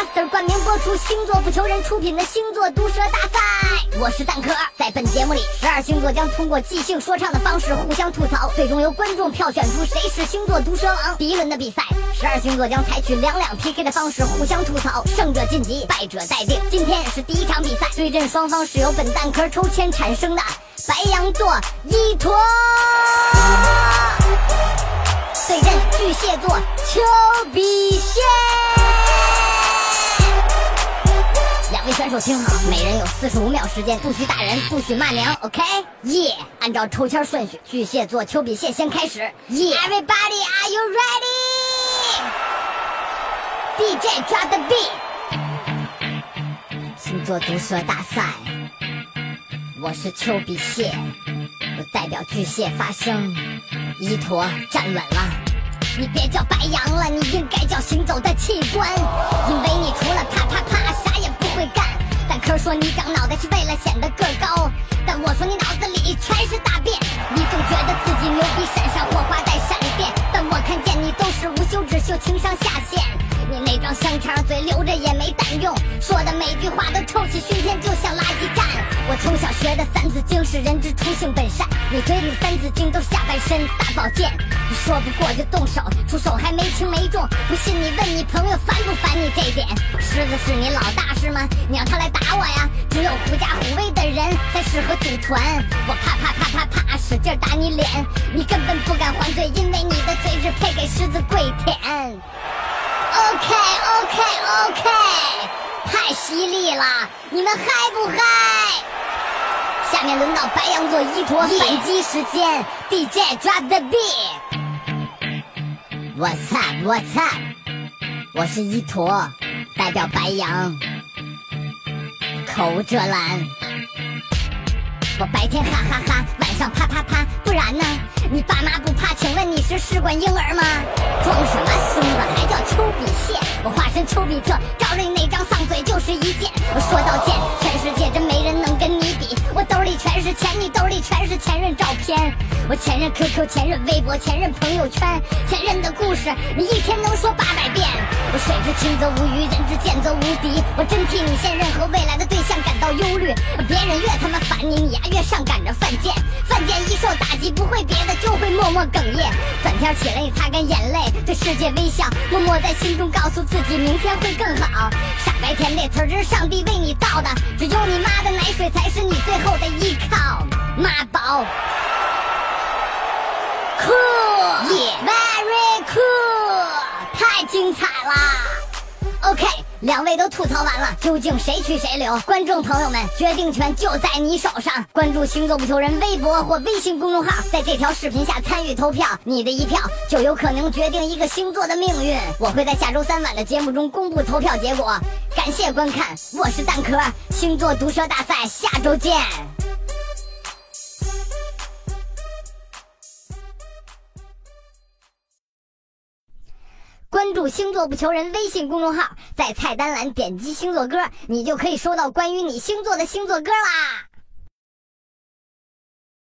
Master 冠名播出，星座不求人出品的星座毒舌大赛。我是蛋壳，在本节目里，十二星座将通过即兴说唱的方式互相吐槽，最终由观众票选出谁是星座毒舌王。第一轮的比赛，十二星座将采取两两 PK 的方式互相吐槽，胜者晋级，败者待定。今天是第一场比赛，对阵双方是由本蛋壳抽签产生的白羊座一坨。对阵巨蟹座丘比仙，选手听好，每人有四十五秒时间，不许打人，不许骂娘，OK？耶！按照抽签顺序，巨蟹座丘比蟹先开始。耶！Everybody, are you ready? DJ drop the beat。星座毒舌大赛，我是丘比蟹，我代表巨蟹发声。一坨站稳了，你别叫白羊了，你应该叫行走的器官，因为你除了啪啪啪说你长脑袋是为了显得个高，但我说你脑子里全是大便。你总觉得自己牛逼，闪闪火花带闪电，但我看见你都是无休止秀情商下限。你那张香肠嘴留着也没蛋用，说的每句话都臭气熏天，就像垃圾。从小学的三字经是人之初性本善，你嘴里的三字经都是下半身大保健。你说不过就动手，出手还没轻没重，不信你问你朋友烦不烦你这点？狮子是你老大是吗？你让他来打我呀？只有狐假虎威的人才适合组团。我啪啪啪啪啪使劲打你脸，你根本不敢还嘴，因为你的嘴只配给狮子跪舔。OK OK OK，太犀利了，你们嗨不嗨？下面轮到白羊座一坨反击时间，DJ drop the beat。What's up What's up？我是一坨，代表白羊，口无遮拦。我白天哈哈哈，晚上啪啪啪，不然呢？你爸妈不怕？请问你是试管婴儿吗？装什么孙子，还叫丘比特？我化身丘比特，照着你那张丧嘴就是一剑。我说到剑，全世界真没人能。是钱，你兜里全是前任照片。我前任 QQ，前任微博，前任朋友圈，前任的故事，你一天能说八百遍。我水之清则无鱼，人之贱则无敌。我真替你现任和未来的对象感到忧虑。别人越他妈烦你，你呀越上赶着犯贱。犯贱一受打击，不会别的，就会默默哽咽。转天起来，你擦干眼泪，对世界微笑，默默在心中告诉自己，明天会更好。傻白甜这词儿是上帝为你造的，只有你妈的奶水才是你最后的依靠。妈宝，cool，yeah，very cool，太精彩啦！OK。两位都吐槽完了，究竟谁去谁留？观众朋友们，决定权就在你手上。关注“星座不求人”微博或微信公众号，在这条视频下参与投票，你的一票就有可能决定一个星座的命运。我会在下周三晚的节目中公布投票结果。感谢观看，我是蛋壳，星座毒舌大赛下周见。关注“星座不求人”微信公众号，在菜单栏点击星座歌，你就可以收到关于你星座的星座歌啦。